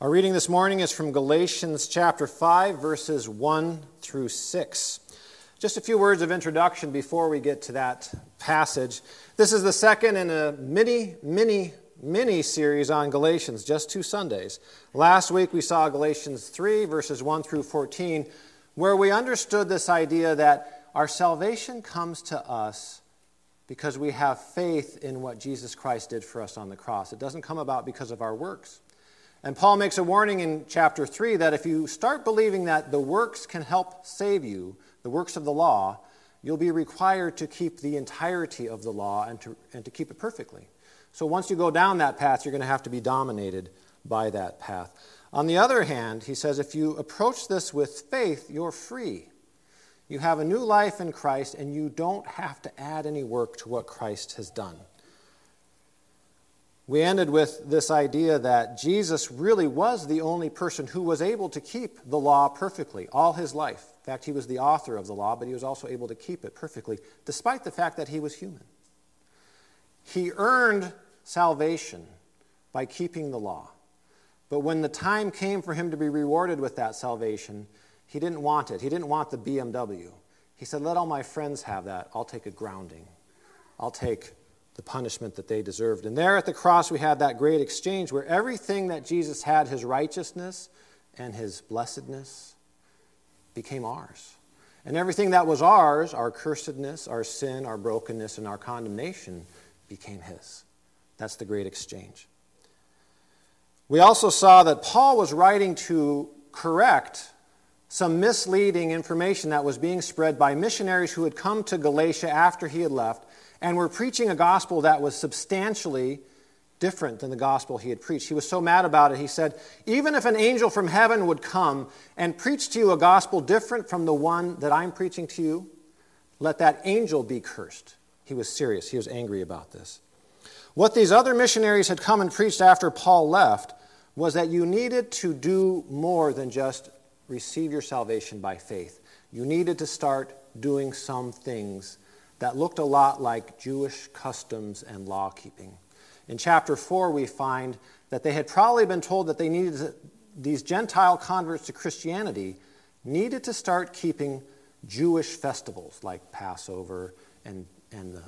Our reading this morning is from Galatians chapter 5, verses 1 through 6. Just a few words of introduction before we get to that passage. This is the second in a mini, mini, mini series on Galatians, just two Sundays. Last week we saw Galatians 3, verses 1 through 14, where we understood this idea that our salvation comes to us because we have faith in what Jesus Christ did for us on the cross. It doesn't come about because of our works. And Paul makes a warning in chapter 3 that if you start believing that the works can help save you, the works of the law, you'll be required to keep the entirety of the law and to, and to keep it perfectly. So once you go down that path, you're going to have to be dominated by that path. On the other hand, he says if you approach this with faith, you're free. You have a new life in Christ, and you don't have to add any work to what Christ has done. We ended with this idea that Jesus really was the only person who was able to keep the law perfectly all his life. In fact, he was the author of the law, but he was also able to keep it perfectly, despite the fact that he was human. He earned salvation by keeping the law. But when the time came for him to be rewarded with that salvation, he didn't want it. He didn't want the BMW. He said, Let all my friends have that. I'll take a grounding. I'll take the punishment that they deserved. And there at the cross, we had that great exchange where everything that Jesus had, his righteousness and his blessedness, became ours. And everything that was ours, our cursedness, our sin, our brokenness, and our condemnation, became his. That's the great exchange. We also saw that Paul was writing to correct some misleading information that was being spread by missionaries who had come to Galatia after he had left and we were preaching a gospel that was substantially different than the gospel he had preached. He was so mad about it, he said, Even if an angel from heaven would come and preach to you a gospel different from the one that I'm preaching to you, let that angel be cursed. He was serious, he was angry about this. What these other missionaries had come and preached after Paul left was that you needed to do more than just receive your salvation by faith. You needed to start doing some things that looked a lot like Jewish customs and law keeping. In chapter 4, we find that they had probably been told that they needed to, these Gentile converts to Christianity needed to start keeping Jewish festivals like Passover and, and the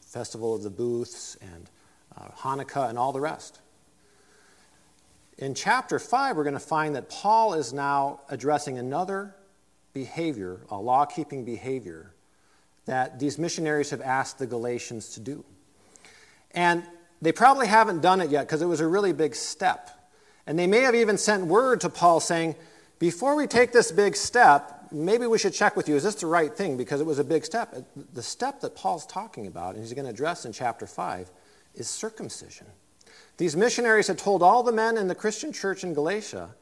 Festival of the Booths and uh, Hanukkah and all the rest. In chapter 5, we're going to find that Paul is now addressing another behavior, a law keeping behavior, that these missionaries have asked the Galatians to do. And they probably haven't done it yet because it was a really big step. And they may have even sent word to Paul saying, before we take this big step, maybe we should check with you. Is this the right thing? Because it was a big step. The step that Paul's talking about, and he's going to address in chapter 5, is circumcision. These missionaries had told all the men in the Christian church in Galatia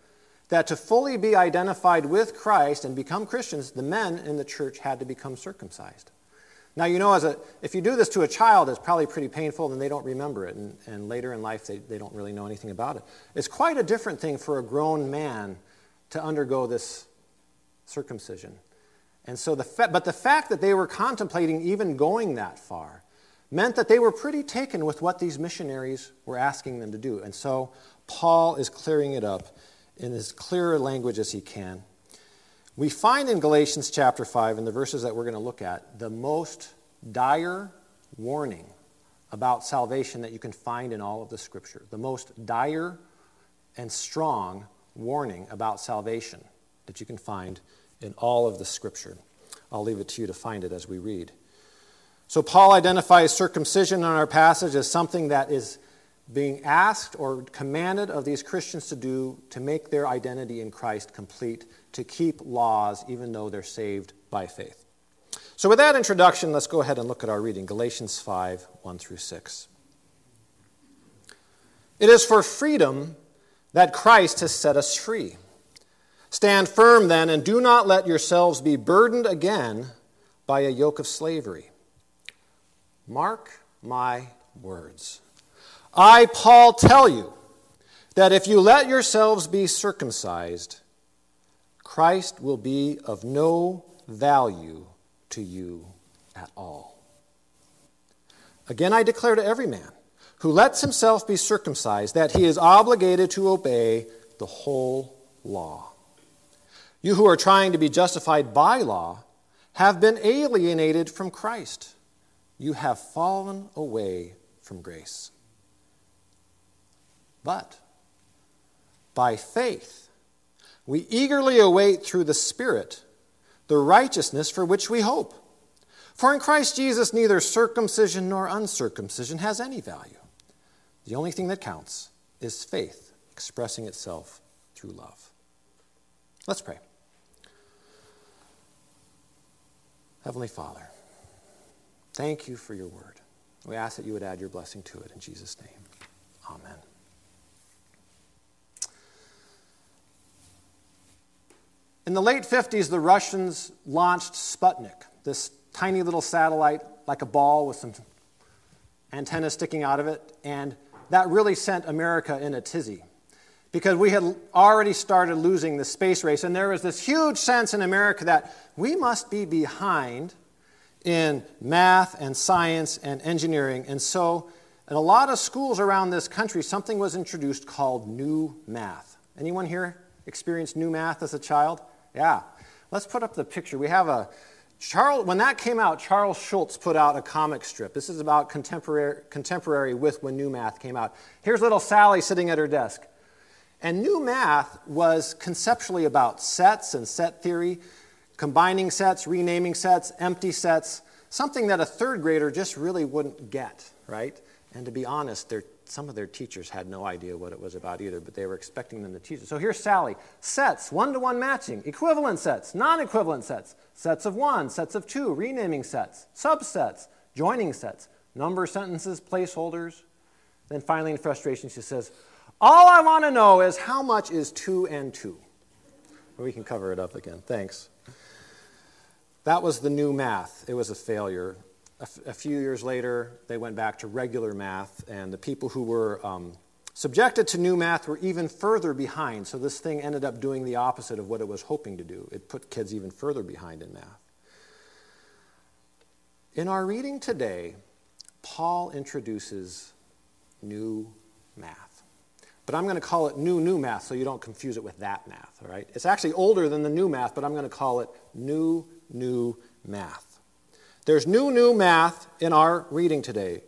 that to fully be identified with Christ and become Christians, the men in the church had to become circumcised. Now, you know, as a, if you do this to a child, it's probably pretty painful and they don't remember it. And, and later in life, they, they don't really know anything about it. It's quite a different thing for a grown man to undergo this circumcision. And so the fa- but the fact that they were contemplating even going that far meant that they were pretty taken with what these missionaries were asking them to do. And so Paul is clearing it up in as clear language as he can. We find in Galatians chapter 5, in the verses that we're going to look at, the most dire warning about salvation that you can find in all of the scripture. The most dire and strong warning about salvation that you can find in all of the scripture. I'll leave it to you to find it as we read. So, Paul identifies circumcision in our passage as something that is being asked or commanded of these Christians to do to make their identity in Christ complete, to keep laws even though they're saved by faith. So, with that introduction, let's go ahead and look at our reading Galatians 5 1 through 6. It is for freedom that Christ has set us free. Stand firm then, and do not let yourselves be burdened again by a yoke of slavery. Mark my words. I, Paul, tell you that if you let yourselves be circumcised, Christ will be of no value to you at all. Again, I declare to every man who lets himself be circumcised that he is obligated to obey the whole law. You who are trying to be justified by law have been alienated from Christ. You have fallen away from grace. But by faith, we eagerly await through the Spirit the righteousness for which we hope. For in Christ Jesus, neither circumcision nor uncircumcision has any value. The only thing that counts is faith expressing itself through love. Let's pray. Heavenly Father, thank you for your word. We ask that you would add your blessing to it in Jesus' name. Amen. In the late 50s, the Russians launched Sputnik, this tiny little satellite like a ball with some antenna sticking out of it, and that really sent America in a tizzy because we had already started losing the space race, and there was this huge sense in America that we must be behind in math and science and engineering. And so, in a lot of schools around this country, something was introduced called new math. Anyone here experienced new math as a child? Yeah. Let's put up the picture. We have a Charles, when that came out, Charles Schulz put out a comic strip. This is about contemporary, contemporary with when New Math came out. Here's little Sally sitting at her desk. And New Math was conceptually about sets and set theory, combining sets, renaming sets, empty sets, something that a third grader just really wouldn't get, right? And to be honest, they're some of their teachers had no idea what it was about either, but they were expecting them to teach it. So here's Sally sets, one to one matching, equivalent sets, non equivalent sets, sets of one, sets of two, renaming sets, subsets, joining sets, number sentences, placeholders. Then finally, in frustration, she says, All I want to know is how much is two and two? We can cover it up again. Thanks. That was the new math. It was a failure. A, few years later, they went back to regular math, and the people who were um, subjected to new math were even further behind. So this thing ended up doing the opposite of what it was hoping to do. It put kids even further behind in math. In our reading today, Paul introduces new math. But I'm going to call it new, new math so you don't confuse it with that math, all right? It's actually older than the new math, but I'm going to call it new, new math. There's new, new math in our reading today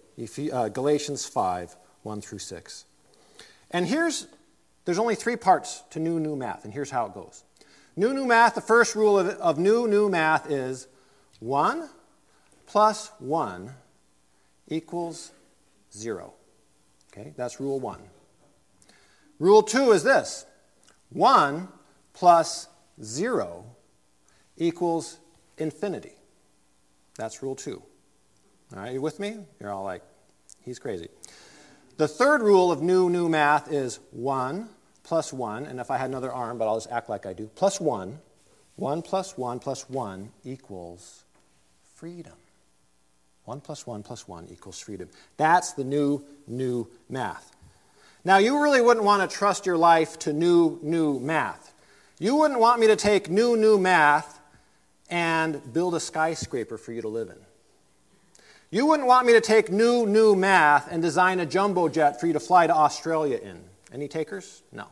uh, Galatians 5 1 through 6. And here's, there's only three parts to new, new math, and here's how it goes. New, new math, the first rule of, of new, new math is 1 plus 1 equals 0. Okay, that's rule 1. Rule 2 is this 1 plus 0 equals infinity. That's rule two. All right, you with me? You're all like, he's crazy. The third rule of new, new math is 1 plus 1, and if I had another arm, but I'll just act like I do, plus 1. 1 plus 1 plus 1 equals freedom. 1 plus 1 plus 1 equals freedom. That's the new, new math. Now, you really wouldn't want to trust your life to new, new math. You wouldn't want me to take new, new math and build a skyscraper for you to live in. You wouldn't want me to take new, new math and design a jumbo jet for you to fly to Australia in. Any takers? No.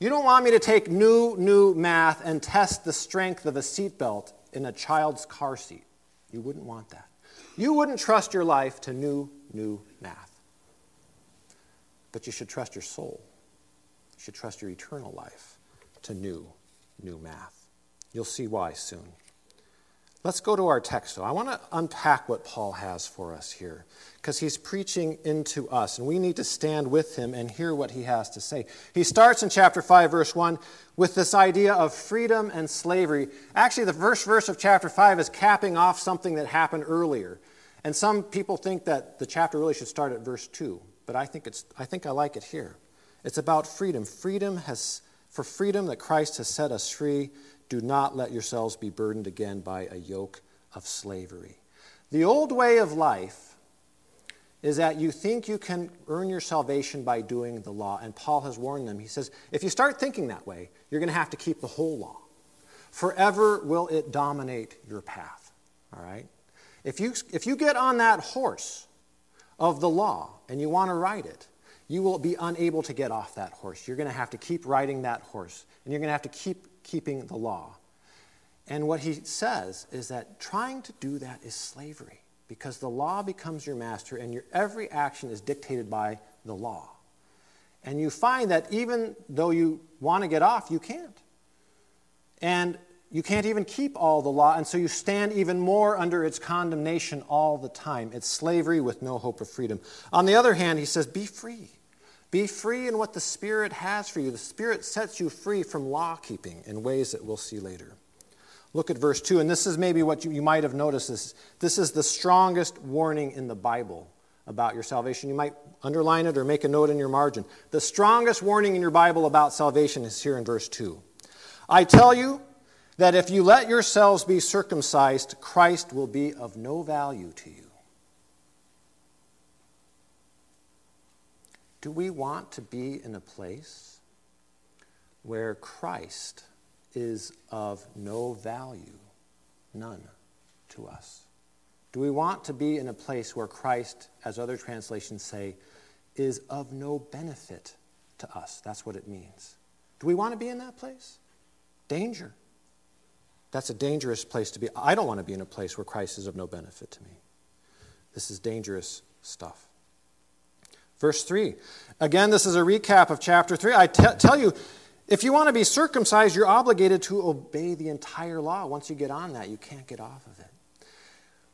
You don't want me to take new, new math and test the strength of a seatbelt in a child's car seat. You wouldn't want that. You wouldn't trust your life to new, new math. But you should trust your soul. You should trust your eternal life to new, new math. You'll see why soon. Let's go to our text, though. I want to unpack what Paul has for us here, because he's preaching into us, and we need to stand with him and hear what he has to say. He starts in chapter 5, verse 1, with this idea of freedom and slavery. Actually, the first verse of chapter 5 is capping off something that happened earlier. And some people think that the chapter really should start at verse 2, but I think, it's, I, think I like it here. It's about freedom. Freedom has, for freedom that Christ has set us free do not let yourselves be burdened again by a yoke of slavery. The old way of life is that you think you can earn your salvation by doing the law. And Paul has warned them. He says, if you start thinking that way, you're going to have to keep the whole law. Forever will it dominate your path. All right? If you, if you get on that horse of the law and you want to ride it, you will be unable to get off that horse. You're going to have to keep riding that horse, and you're going to have to keep keeping the law. And what he says is that trying to do that is slavery because the law becomes your master and your every action is dictated by the law. And you find that even though you want to get off, you can't. And you can't even keep all the law, and so you stand even more under its condemnation all the time. It's slavery with no hope of freedom. On the other hand, he says, be free. Be free in what the Spirit has for you. The Spirit sets you free from law keeping in ways that we'll see later. Look at verse 2, and this is maybe what you, you might have noticed. This, this is the strongest warning in the Bible about your salvation. You might underline it or make a note in your margin. The strongest warning in your Bible about salvation is here in verse 2. I tell you that if you let yourselves be circumcised, Christ will be of no value to you. Do we want to be in a place where Christ is of no value, none, to us? Do we want to be in a place where Christ, as other translations say, is of no benefit to us? That's what it means. Do we want to be in that place? Danger. That's a dangerous place to be. I don't want to be in a place where Christ is of no benefit to me. This is dangerous stuff. Verse 3. Again, this is a recap of chapter 3. I t- tell you, if you want to be circumcised, you're obligated to obey the entire law. Once you get on that, you can't get off of it.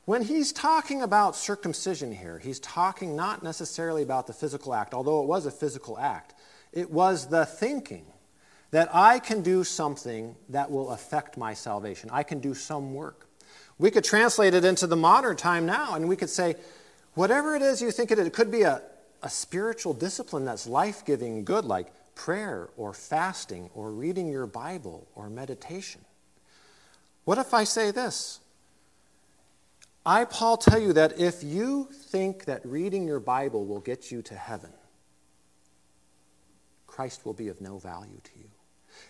When he's talking about circumcision here, he's talking not necessarily about the physical act, although it was a physical act. It was the thinking that I can do something that will affect my salvation. I can do some work. We could translate it into the modern time now, and we could say, whatever it is you think it is, it could be a, a spiritual discipline that's life giving good, like prayer or fasting or reading your Bible or meditation. What if I say this? I, Paul, tell you that if you think that reading your Bible will get you to heaven, Christ will be of no value to you.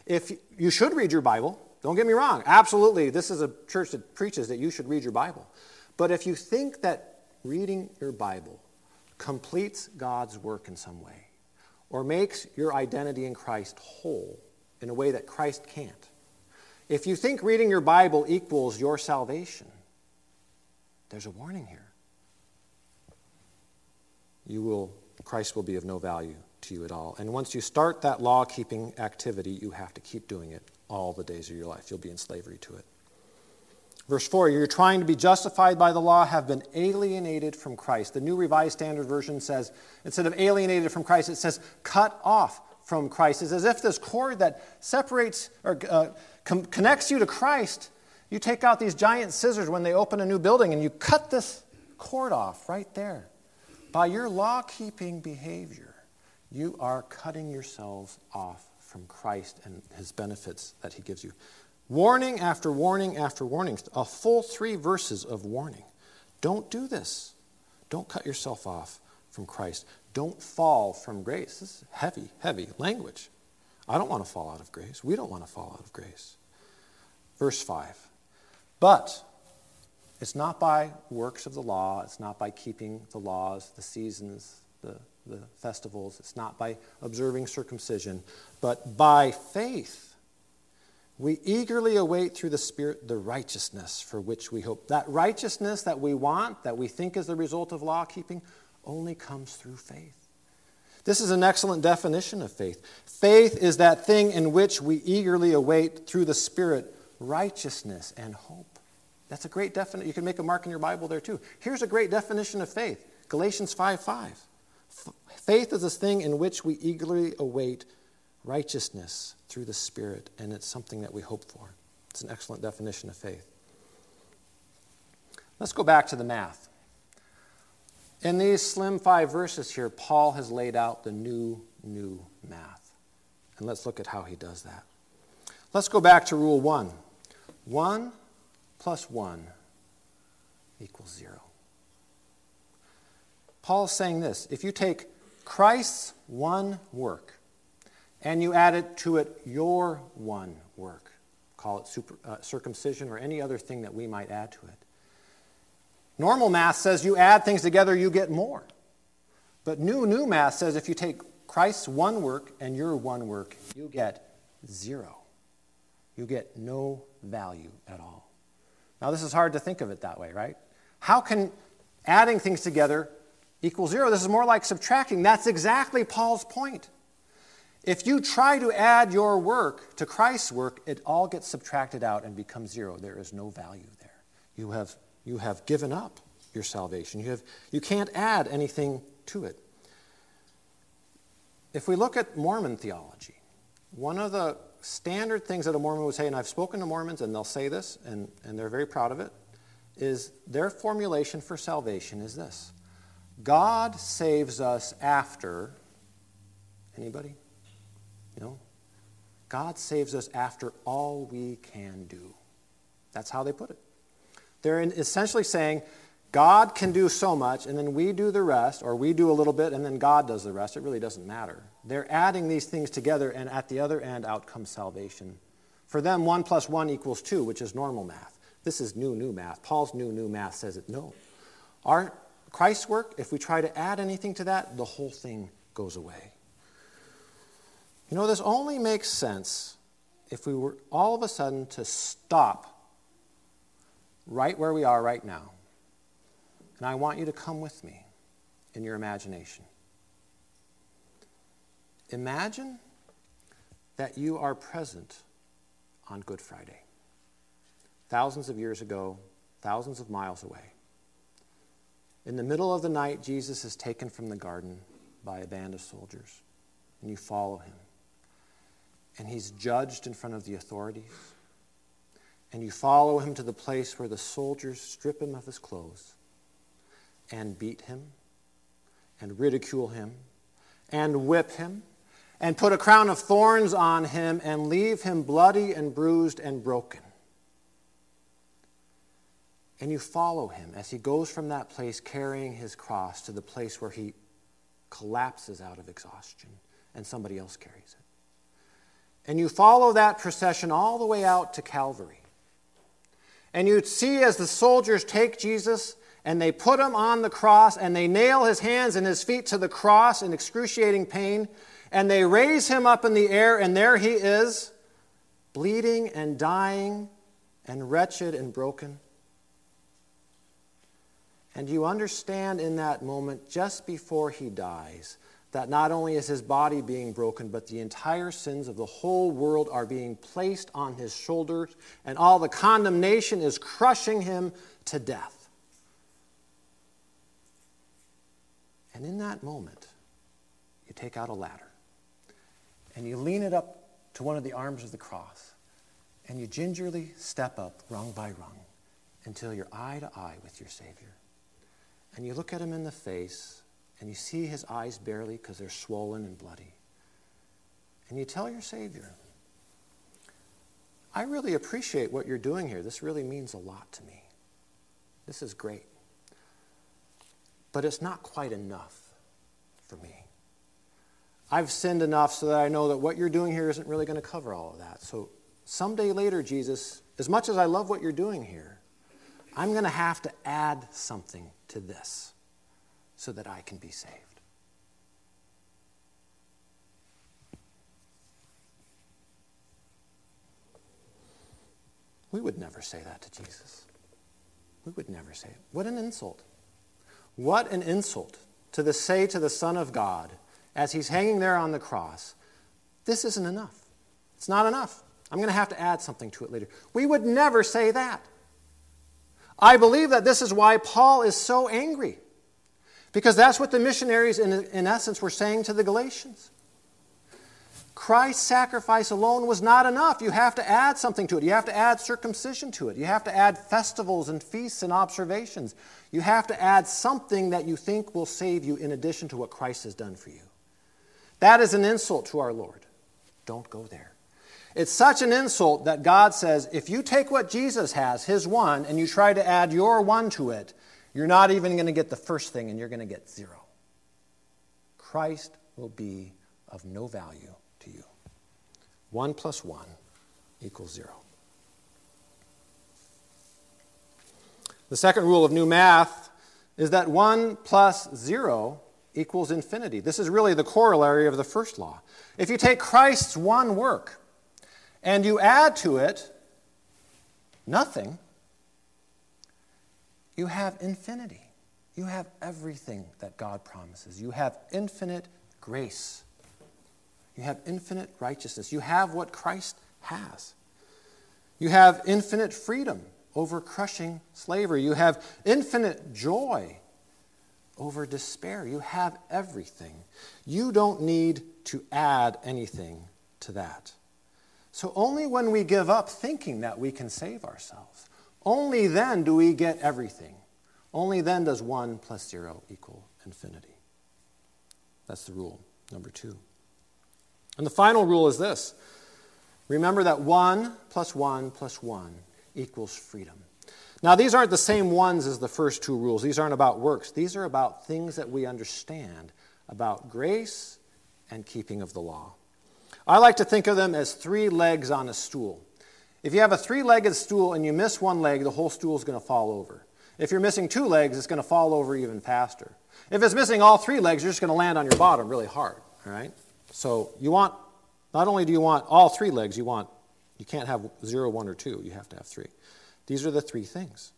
If you should read your Bible, don't get me wrong, absolutely, this is a church that preaches that you should read your Bible. But if you think that reading your Bible completes God's work in some way, or makes your identity in Christ whole in a way that Christ can't, if you think reading your Bible equals your salvation, there's a warning here. You will, Christ will be of no value to you at all. And once you start that law keeping activity, you have to keep doing it all the days of your life. You'll be in slavery to it. Verse 4 You're trying to be justified by the law, have been alienated from Christ. The New Revised Standard Version says, instead of alienated from Christ, it says cut off from Christ. It's as if this cord that separates or uh, com- connects you to Christ you take out these giant scissors when they open a new building and you cut this cord off right there. By your law keeping behavior, you are cutting yourselves off from Christ and his benefits that he gives you. Warning after warning after warning, a full three verses of warning. Don't do this. Don't cut yourself off from Christ. Don't fall from grace. This is heavy, heavy language. I don't want to fall out of grace. We don't want to fall out of grace. Verse 5 but it's not by works of the law, it's not by keeping the laws, the seasons, the, the festivals, it's not by observing circumcision, but by faith. We eagerly await through the Spirit the righteousness for which we hope. That righteousness that we want, that we think is the result of law keeping, only comes through faith. This is an excellent definition of faith. Faith is that thing in which we eagerly await through the Spirit righteousness and hope. That's a great definition. You can make a mark in your Bible there too. Here's a great definition of faith Galatians 5 5. Faith is this thing in which we eagerly await righteousness through the Spirit, and it's something that we hope for. It's an excellent definition of faith. Let's go back to the math. In these slim five verses here, Paul has laid out the new, new math. And let's look at how he does that. Let's go back to rule one. One plus 1 equals 0. Paul's saying this if you take Christ's one work and you add it to it your one work, call it super, uh, circumcision or any other thing that we might add to it. Normal math says you add things together, you get more. But new, new math says if you take Christ's one work and your one work, you get zero. You get no value at all. Now, this is hard to think of it that way, right? How can adding things together equal zero? This is more like subtracting. That's exactly Paul's point. If you try to add your work to Christ's work, it all gets subtracted out and becomes zero. There is no value there. You have, you have given up your salvation. You, have, you can't add anything to it. If we look at Mormon theology, one of the standard things that a Mormon would say, and I've spoken to Mormons and they'll say this, and, and they're very proud of it, is their formulation for salvation is this God saves us after. Anybody? No? God saves us after all we can do. That's how they put it. They're essentially saying God can do so much, and then we do the rest, or we do a little bit, and then God does the rest. It really doesn't matter. They're adding these things together, and at the other end, out comes salvation. For them, 1 plus 1 equals 2, which is normal math. This is new, new math. Paul's new, new math says it no. Our Christ's work, if we try to add anything to that, the whole thing goes away. You know, this only makes sense if we were all of a sudden to stop right where we are right now and I want you to come with me in your imagination. Imagine that you are present on Good Friday, thousands of years ago, thousands of miles away. In the middle of the night, Jesus is taken from the garden by a band of soldiers, and you follow him. And he's judged in front of the authorities. And you follow him to the place where the soldiers strip him of his clothes and beat him and ridicule him and whip him and put a crown of thorns on him and leave him bloody and bruised and broken. And you follow him as he goes from that place carrying his cross to the place where he collapses out of exhaustion and somebody else carries it. And you follow that procession all the way out to Calvary. And you see as the soldiers take Jesus and they put him on the cross and they nail his hands and his feet to the cross in excruciating pain and they raise him up in the air and there he is bleeding and dying and wretched and broken and you understand in that moment just before he dies that not only is his body being broken, but the entire sins of the whole world are being placed on his shoulders, and all the condemnation is crushing him to death. And in that moment, you take out a ladder and you lean it up to one of the arms of the cross and you gingerly step up rung by rung until you're eye to eye with your Savior. And you look at him in the face and you see his eyes barely because they're swollen and bloody. And you tell your Savior, I really appreciate what you're doing here. This really means a lot to me. This is great. But it's not quite enough for me. I've sinned enough so that I know that what you're doing here isn't really going to cover all of that. So someday later, Jesus, as much as I love what you're doing here, I'm going to have to add something to this so that I can be saved. We would never say that to Jesus. We would never say it. What an insult. What an insult to the, say to the Son of God as he's hanging there on the cross, This isn't enough. It's not enough. I'm going to have to add something to it later. We would never say that. I believe that this is why Paul is so angry. Because that's what the missionaries, in, in essence, were saying to the Galatians. Christ's sacrifice alone was not enough. You have to add something to it. You have to add circumcision to it. You have to add festivals and feasts and observations. You have to add something that you think will save you in addition to what Christ has done for you. That is an insult to our Lord. Don't go there. It's such an insult that God says if you take what Jesus has, his one, and you try to add your one to it, you're not even going to get the first thing and you're going to get zero. Christ will be of no value to you. 1 plus 1 equals 0. The second rule of new math is that 1 plus 0 equals infinity. This is really the corollary of the first law. If you take Christ's one work and you add to it nothing, you have infinity. You have everything that God promises. You have infinite grace. You have infinite righteousness. You have what Christ has. You have infinite freedom over crushing slavery. You have infinite joy over despair. You have everything. You don't need to add anything to that. So, only when we give up thinking that we can save ourselves, only then do we get everything. Only then does 1 plus 0 equal infinity. That's the rule number two. And the final rule is this remember that 1 plus 1 plus 1 equals freedom. Now, these aren't the same ones as the first two rules. These aren't about works. These are about things that we understand about grace and keeping of the law. I like to think of them as three legs on a stool. If you have a three legged stool and you miss one leg, the whole stool is going to fall over. If you're missing two legs, it's going to fall over even faster. If it's missing all three legs, you're just going to land on your bottom really hard. All right? So you want, not only do you want all three legs, you want, you can't have zero, one, or two. You have to have three. These are the three things.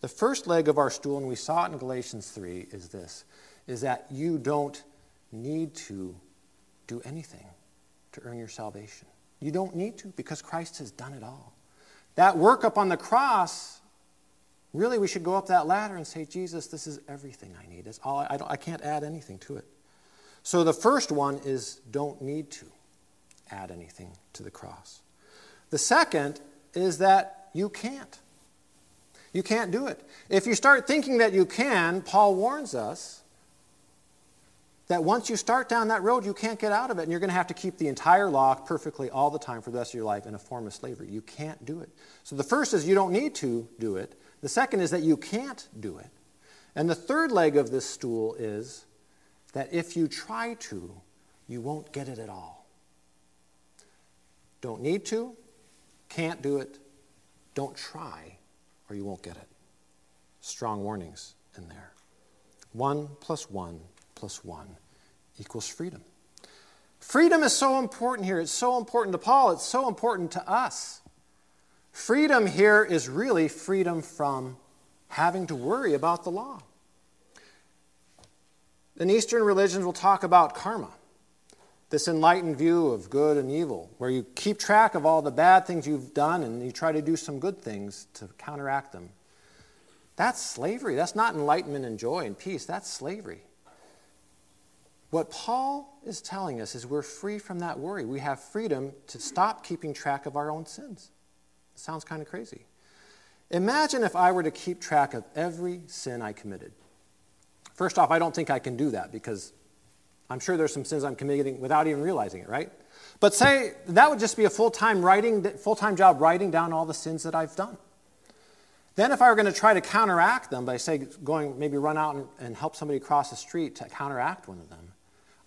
The first leg of our stool, and we saw it in Galatians 3, is this is that you don't need to do anything to earn your salvation. You don't need to because Christ has done it all. That work up on the cross, really, we should go up that ladder and say, Jesus, this is everything I need. It's all, I, I can't add anything to it. So the first one is don't need to add anything to the cross. The second is that you can't. You can't do it. If you start thinking that you can, Paul warns us that once you start down that road, you can't get out of it, and you're going to have to keep the entire law perfectly all the time for the rest of your life in a form of slavery. You can't do it. So the first is you don't need to do it. The second is that you can't do it. And the third leg of this stool is that if you try to, you won't get it at all. Don't need to, can't do it, don't try, or you won't get it. Strong warnings in there. One plus one plus one equals freedom. Freedom is so important here. It's so important to Paul. It's so important to us. Freedom here is really freedom from having to worry about the law. In Eastern religions, we'll talk about karma this enlightened view of good and evil, where you keep track of all the bad things you've done and you try to do some good things to counteract them. That's slavery. That's not enlightenment and joy and peace. That's slavery. What Paul is telling us is we're free from that worry. We have freedom to stop keeping track of our own sins. It sounds kind of crazy. Imagine if I were to keep track of every sin I committed. First off, I don't think I can do that because I'm sure there's some sins I'm committing without even realizing it, right? But say that would just be a full-time writing, full-time job writing down all the sins that I've done. Then if I were going to try to counteract them by say going maybe run out and, and help somebody cross the street to counteract one of them,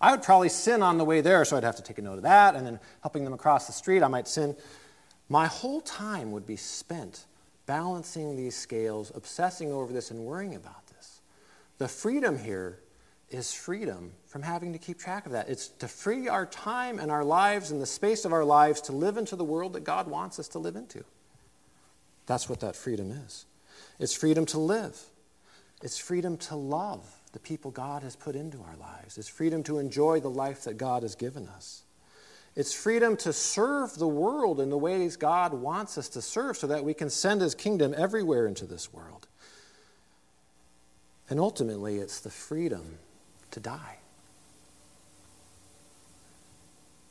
I would probably sin on the way there, so I'd have to take a note of that, and then helping them across the street, I might sin. My whole time would be spent balancing these scales, obsessing over this, and worrying about this. The freedom here is freedom from having to keep track of that. It's to free our time and our lives and the space of our lives to live into the world that God wants us to live into. That's what that freedom is. It's freedom to live, it's freedom to love the people God has put into our lives, it's freedom to enjoy the life that God has given us. It's freedom to serve the world in the ways God wants us to serve so that we can send His kingdom everywhere into this world. And ultimately, it's the freedom to die.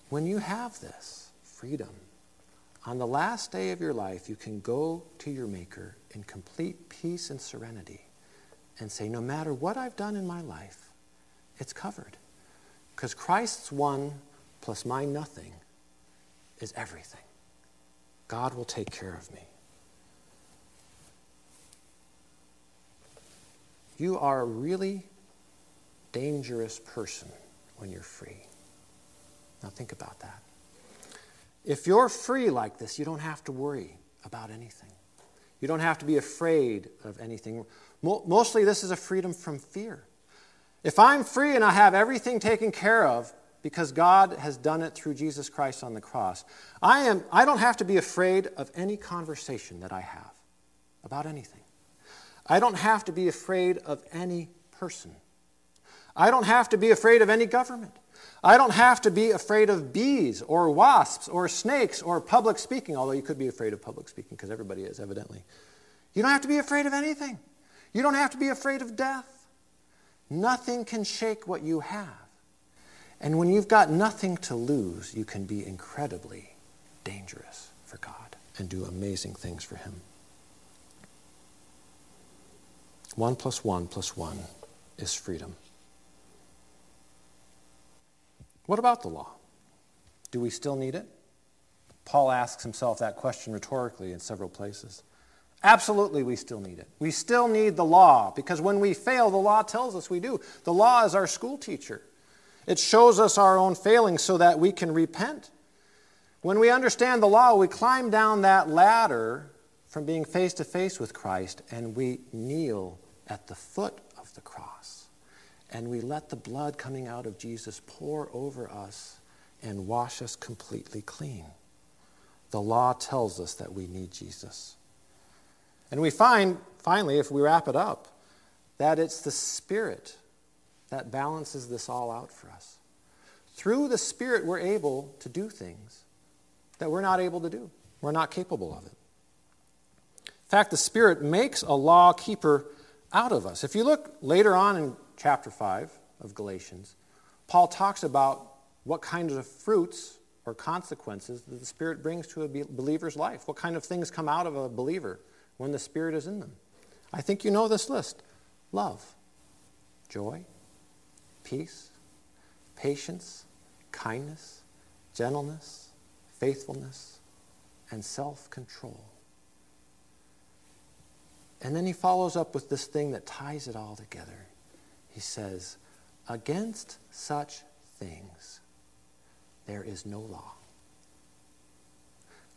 When you have this freedom, on the last day of your life, you can go to your Maker in complete peace and serenity and say, No matter what I've done in my life, it's covered. Because Christ's one plus my nothing is everything. God will take care of me. You are a really dangerous person when you're free. Now, think about that. If you're free like this, you don't have to worry about anything. You don't have to be afraid of anything. Mostly, this is a freedom from fear. If I'm free and I have everything taken care of because God has done it through Jesus Christ on the cross, I, am, I don't have to be afraid of any conversation that I have about anything. I don't have to be afraid of any person. I don't have to be afraid of any government. I don't have to be afraid of bees or wasps or snakes or public speaking, although you could be afraid of public speaking because everybody is, evidently. You don't have to be afraid of anything. You don't have to be afraid of death. Nothing can shake what you have. And when you've got nothing to lose, you can be incredibly dangerous for God and do amazing things for Him. One plus one plus one is freedom. What about the law? Do we still need it? Paul asks himself that question rhetorically in several places. Absolutely, we still need it. We still need the law because when we fail, the law tells us we do. The law is our school teacher, it shows us our own failings so that we can repent. When we understand the law, we climb down that ladder from being face to face with Christ and we kneel at the foot of the cross. And we let the blood coming out of Jesus pour over us and wash us completely clean. The law tells us that we need Jesus. And we find, finally, if we wrap it up, that it's the Spirit that balances this all out for us. Through the Spirit, we're able to do things that we're not able to do. We're not capable of it. In fact, the Spirit makes a law keeper out of us. If you look later on in chapter 5 of Galatians, Paul talks about what kinds of fruits or consequences that the Spirit brings to a believer's life. What kind of things come out of a believer when the Spirit is in them? I think you know this list love, joy, peace, patience, kindness, gentleness, faithfulness, and self control. And then he follows up with this thing that ties it all together. He says, Against such things there is no law.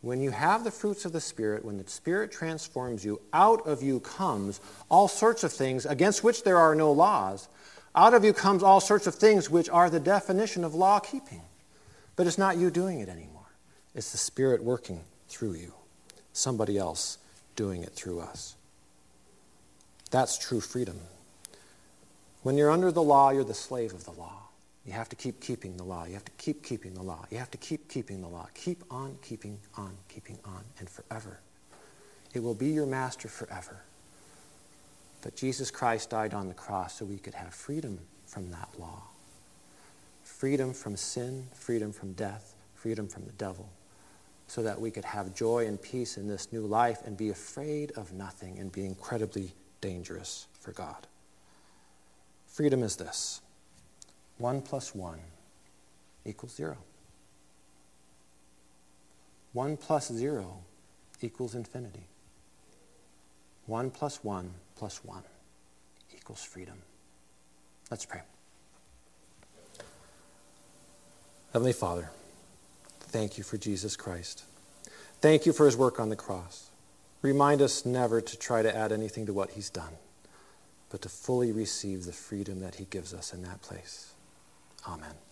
When you have the fruits of the Spirit, when the Spirit transforms you, out of you comes all sorts of things against which there are no laws. Out of you comes all sorts of things which are the definition of law keeping. But it's not you doing it anymore, it's the Spirit working through you, somebody else doing it through us. That's true freedom. When you're under the law, you're the slave of the law. You have to keep keeping the law. You have to keep keeping the law. You have to keep keeping the law. Keep on keeping on keeping on and forever. It will be your master forever. But Jesus Christ died on the cross so we could have freedom from that law freedom from sin, freedom from death, freedom from the devil, so that we could have joy and peace in this new life and be afraid of nothing and be incredibly dangerous for God. Freedom is this 1 plus 1 equals 0. 1 plus 0 equals infinity. 1 plus 1 plus 1 equals freedom. Let's pray. Heavenly Father, thank you for Jesus Christ. Thank you for his work on the cross. Remind us never to try to add anything to what He's done, but to fully receive the freedom that He gives us in that place. Amen.